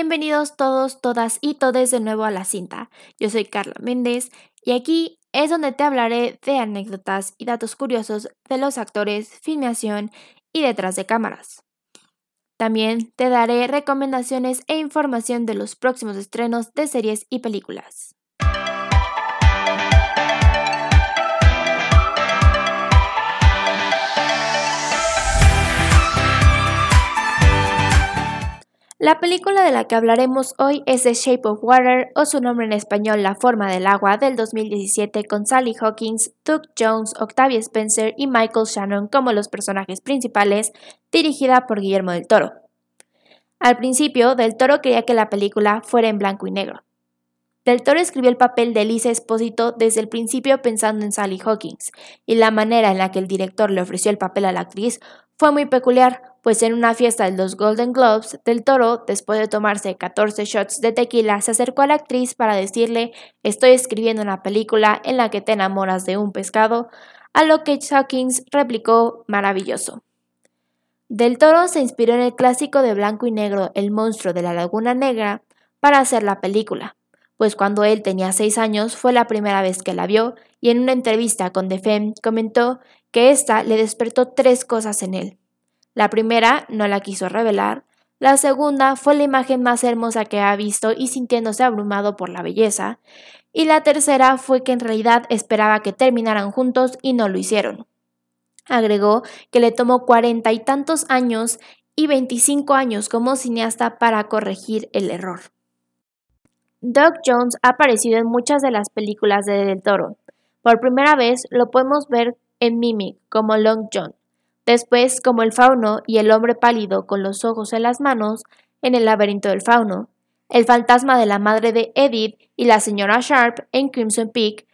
Bienvenidos todos, todas y todes de nuevo a la cinta. Yo soy Carla Méndez y aquí es donde te hablaré de anécdotas y datos curiosos de los actores, filmación y detrás de cámaras. También te daré recomendaciones e información de los próximos estrenos de series y películas. La película de la que hablaremos hoy es The Shape of Water o su nombre en español La forma del agua del 2017 con Sally Hawkins, Doug Jones, Octavia Spencer y Michael Shannon como los personajes principales, dirigida por Guillermo del Toro. Al principio, Del Toro quería que la película fuera en blanco y negro. Del Toro escribió el papel de Lisa Espósito desde el principio pensando en Sally Hawkins, y la manera en la que el director le ofreció el papel a la actriz fue muy peculiar, pues en una fiesta de los Golden Globes, Del Toro, después de tomarse 14 shots de tequila, se acercó a la actriz para decirle estoy escribiendo una película en la que te enamoras de un pescado, a lo que Hawkins replicó maravilloso. Del Toro se inspiró en el clásico de blanco y negro El monstruo de la Laguna Negra para hacer la película, pues cuando él tenía 6 años fue la primera vez que la vio y en una entrevista con The Femme comentó que esta le despertó tres cosas en él la primera no la quiso revelar, la segunda fue la imagen más hermosa que ha visto y sintiéndose abrumado por la belleza, y la tercera fue que en realidad esperaba que terminaran juntos y no lo hicieron. Agregó que le tomó cuarenta y tantos años y 25 años como cineasta para corregir el error. Doug Jones ha aparecido en muchas de las películas de Del Toro. Por primera vez lo podemos ver en Mimic como Long John, Después, como el fauno y el hombre pálido con los ojos en las manos, en el laberinto del fauno, el fantasma de la madre de Edith y la señora Sharp en Crimson Peak,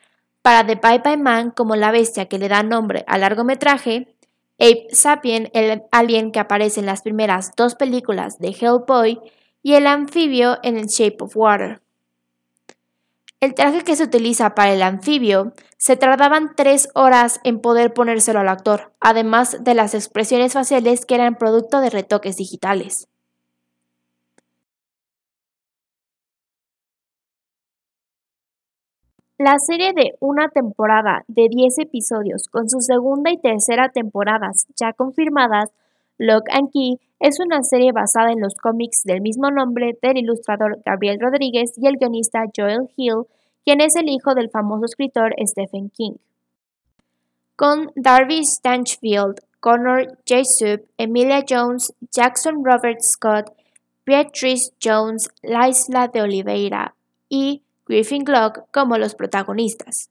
para The Bye Bye Man como la bestia que le da nombre al largometraje, Ape Sapien, el alien que aparece en las primeras dos películas de Hellboy, y el anfibio en el Shape of Water. El traje que se utiliza para el anfibio se tardaban tres horas en poder ponérselo al actor, además de las expresiones faciales que eran producto de retoques digitales. La serie de una temporada de 10 episodios con su segunda y tercera temporadas ya confirmadas, Lock and Key es una serie basada en los cómics del mismo nombre del ilustrador Gabriel Rodríguez y el guionista Joel Hill, quien es el hijo del famoso escritor Stephen King. Con Darby Stanchfield, Connor Jessup, Emilia Jones, Jackson Robert Scott, Beatrice Jones, Laisla de Oliveira y Griffin Glock como los protagonistas.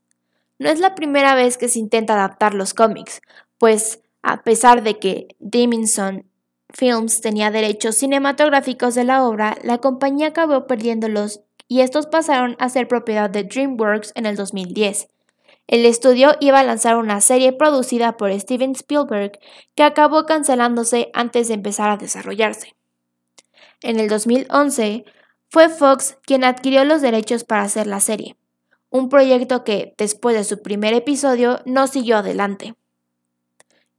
No es la primera vez que se intenta adaptar los cómics, pues a pesar de que Dimension Films tenía derechos cinematográficos de la obra, la compañía acabó perdiéndolos y estos pasaron a ser propiedad de DreamWorks en el 2010. El estudio iba a lanzar una serie producida por Steven Spielberg que acabó cancelándose antes de empezar a desarrollarse. En el 2011, fue Fox quien adquirió los derechos para hacer la serie, un proyecto que, después de su primer episodio, no siguió adelante.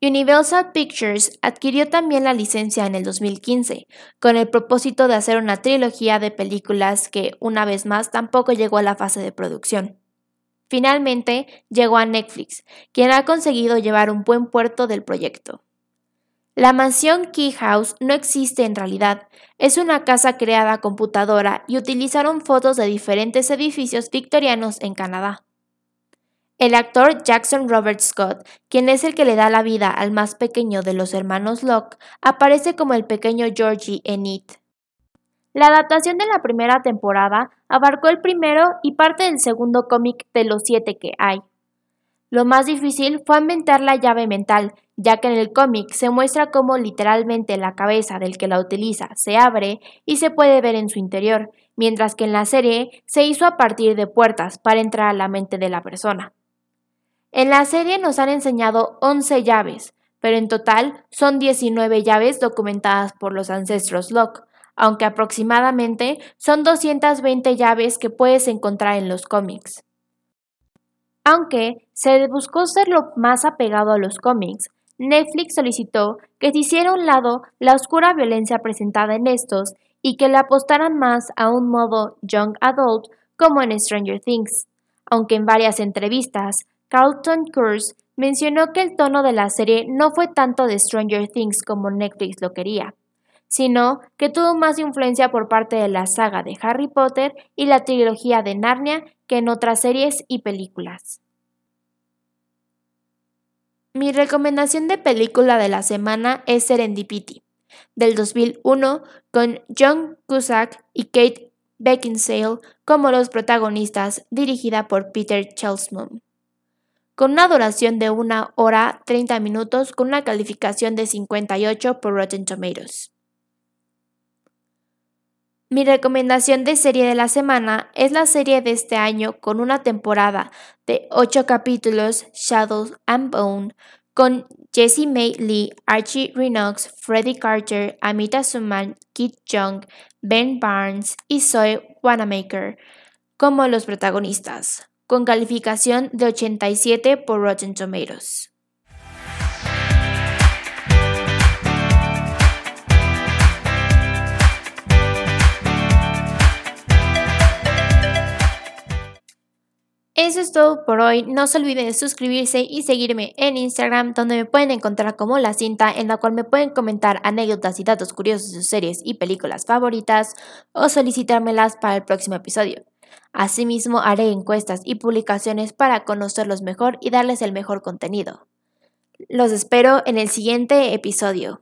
Universal Pictures adquirió también la licencia en el 2015, con el propósito de hacer una trilogía de películas que, una vez más, tampoco llegó a la fase de producción. Finalmente, llegó a Netflix, quien ha conseguido llevar un buen puerto del proyecto. La mansión Key House no existe en realidad, es una casa creada computadora y utilizaron fotos de diferentes edificios victorianos en Canadá. El actor Jackson Robert Scott, quien es el que le da la vida al más pequeño de los hermanos Locke, aparece como el pequeño Georgie en It. La adaptación de la primera temporada abarcó el primero y parte del segundo cómic de los siete que hay. Lo más difícil fue inventar la llave mental, ya que en el cómic se muestra cómo literalmente la cabeza del que la utiliza se abre y se puede ver en su interior, mientras que en la serie se hizo a partir de puertas para entrar a la mente de la persona. En la serie nos han enseñado 11 llaves, pero en total son 19 llaves documentadas por los ancestros Locke, aunque aproximadamente son 220 llaves que puedes encontrar en los cómics. Aunque se buscó ser lo más apegado a los cómics, Netflix solicitó que se hiciera a un lado la oscura violencia presentada en estos y que le apostaran más a un modo young adult como en Stranger Things, aunque en varias entrevistas, Carlton Kurz mencionó que el tono de la serie no fue tanto de Stranger Things como Netflix lo quería, sino que tuvo más influencia por parte de la saga de Harry Potter y la trilogía de Narnia que en otras series y películas. Mi recomendación de película de la semana es Serendipity, del 2001, con John Cusack y Kate Beckinsale como los protagonistas, dirigida por Peter Chelmsford con una duración de una hora 30 minutos con una calificación de 58 por Rotten Tomatoes. Mi recomendación de serie de la semana es la serie de este año con una temporada de 8 capítulos Shadows and Bone con Jessie May Lee, Archie Renox, Freddie Carter, Amita Suman, Kit Young, Ben Barnes y Zoe Wanamaker como los protagonistas con calificación de 87 por Rotten Tomatoes. Eso es todo por hoy. No se olviden de suscribirse y seguirme en Instagram, donde me pueden encontrar como La Cinta, en la cual me pueden comentar anécdotas y datos curiosos de sus series y películas favoritas o solicitármelas para el próximo episodio. Asimismo, haré encuestas y publicaciones para conocerlos mejor y darles el mejor contenido. Los espero en el siguiente episodio.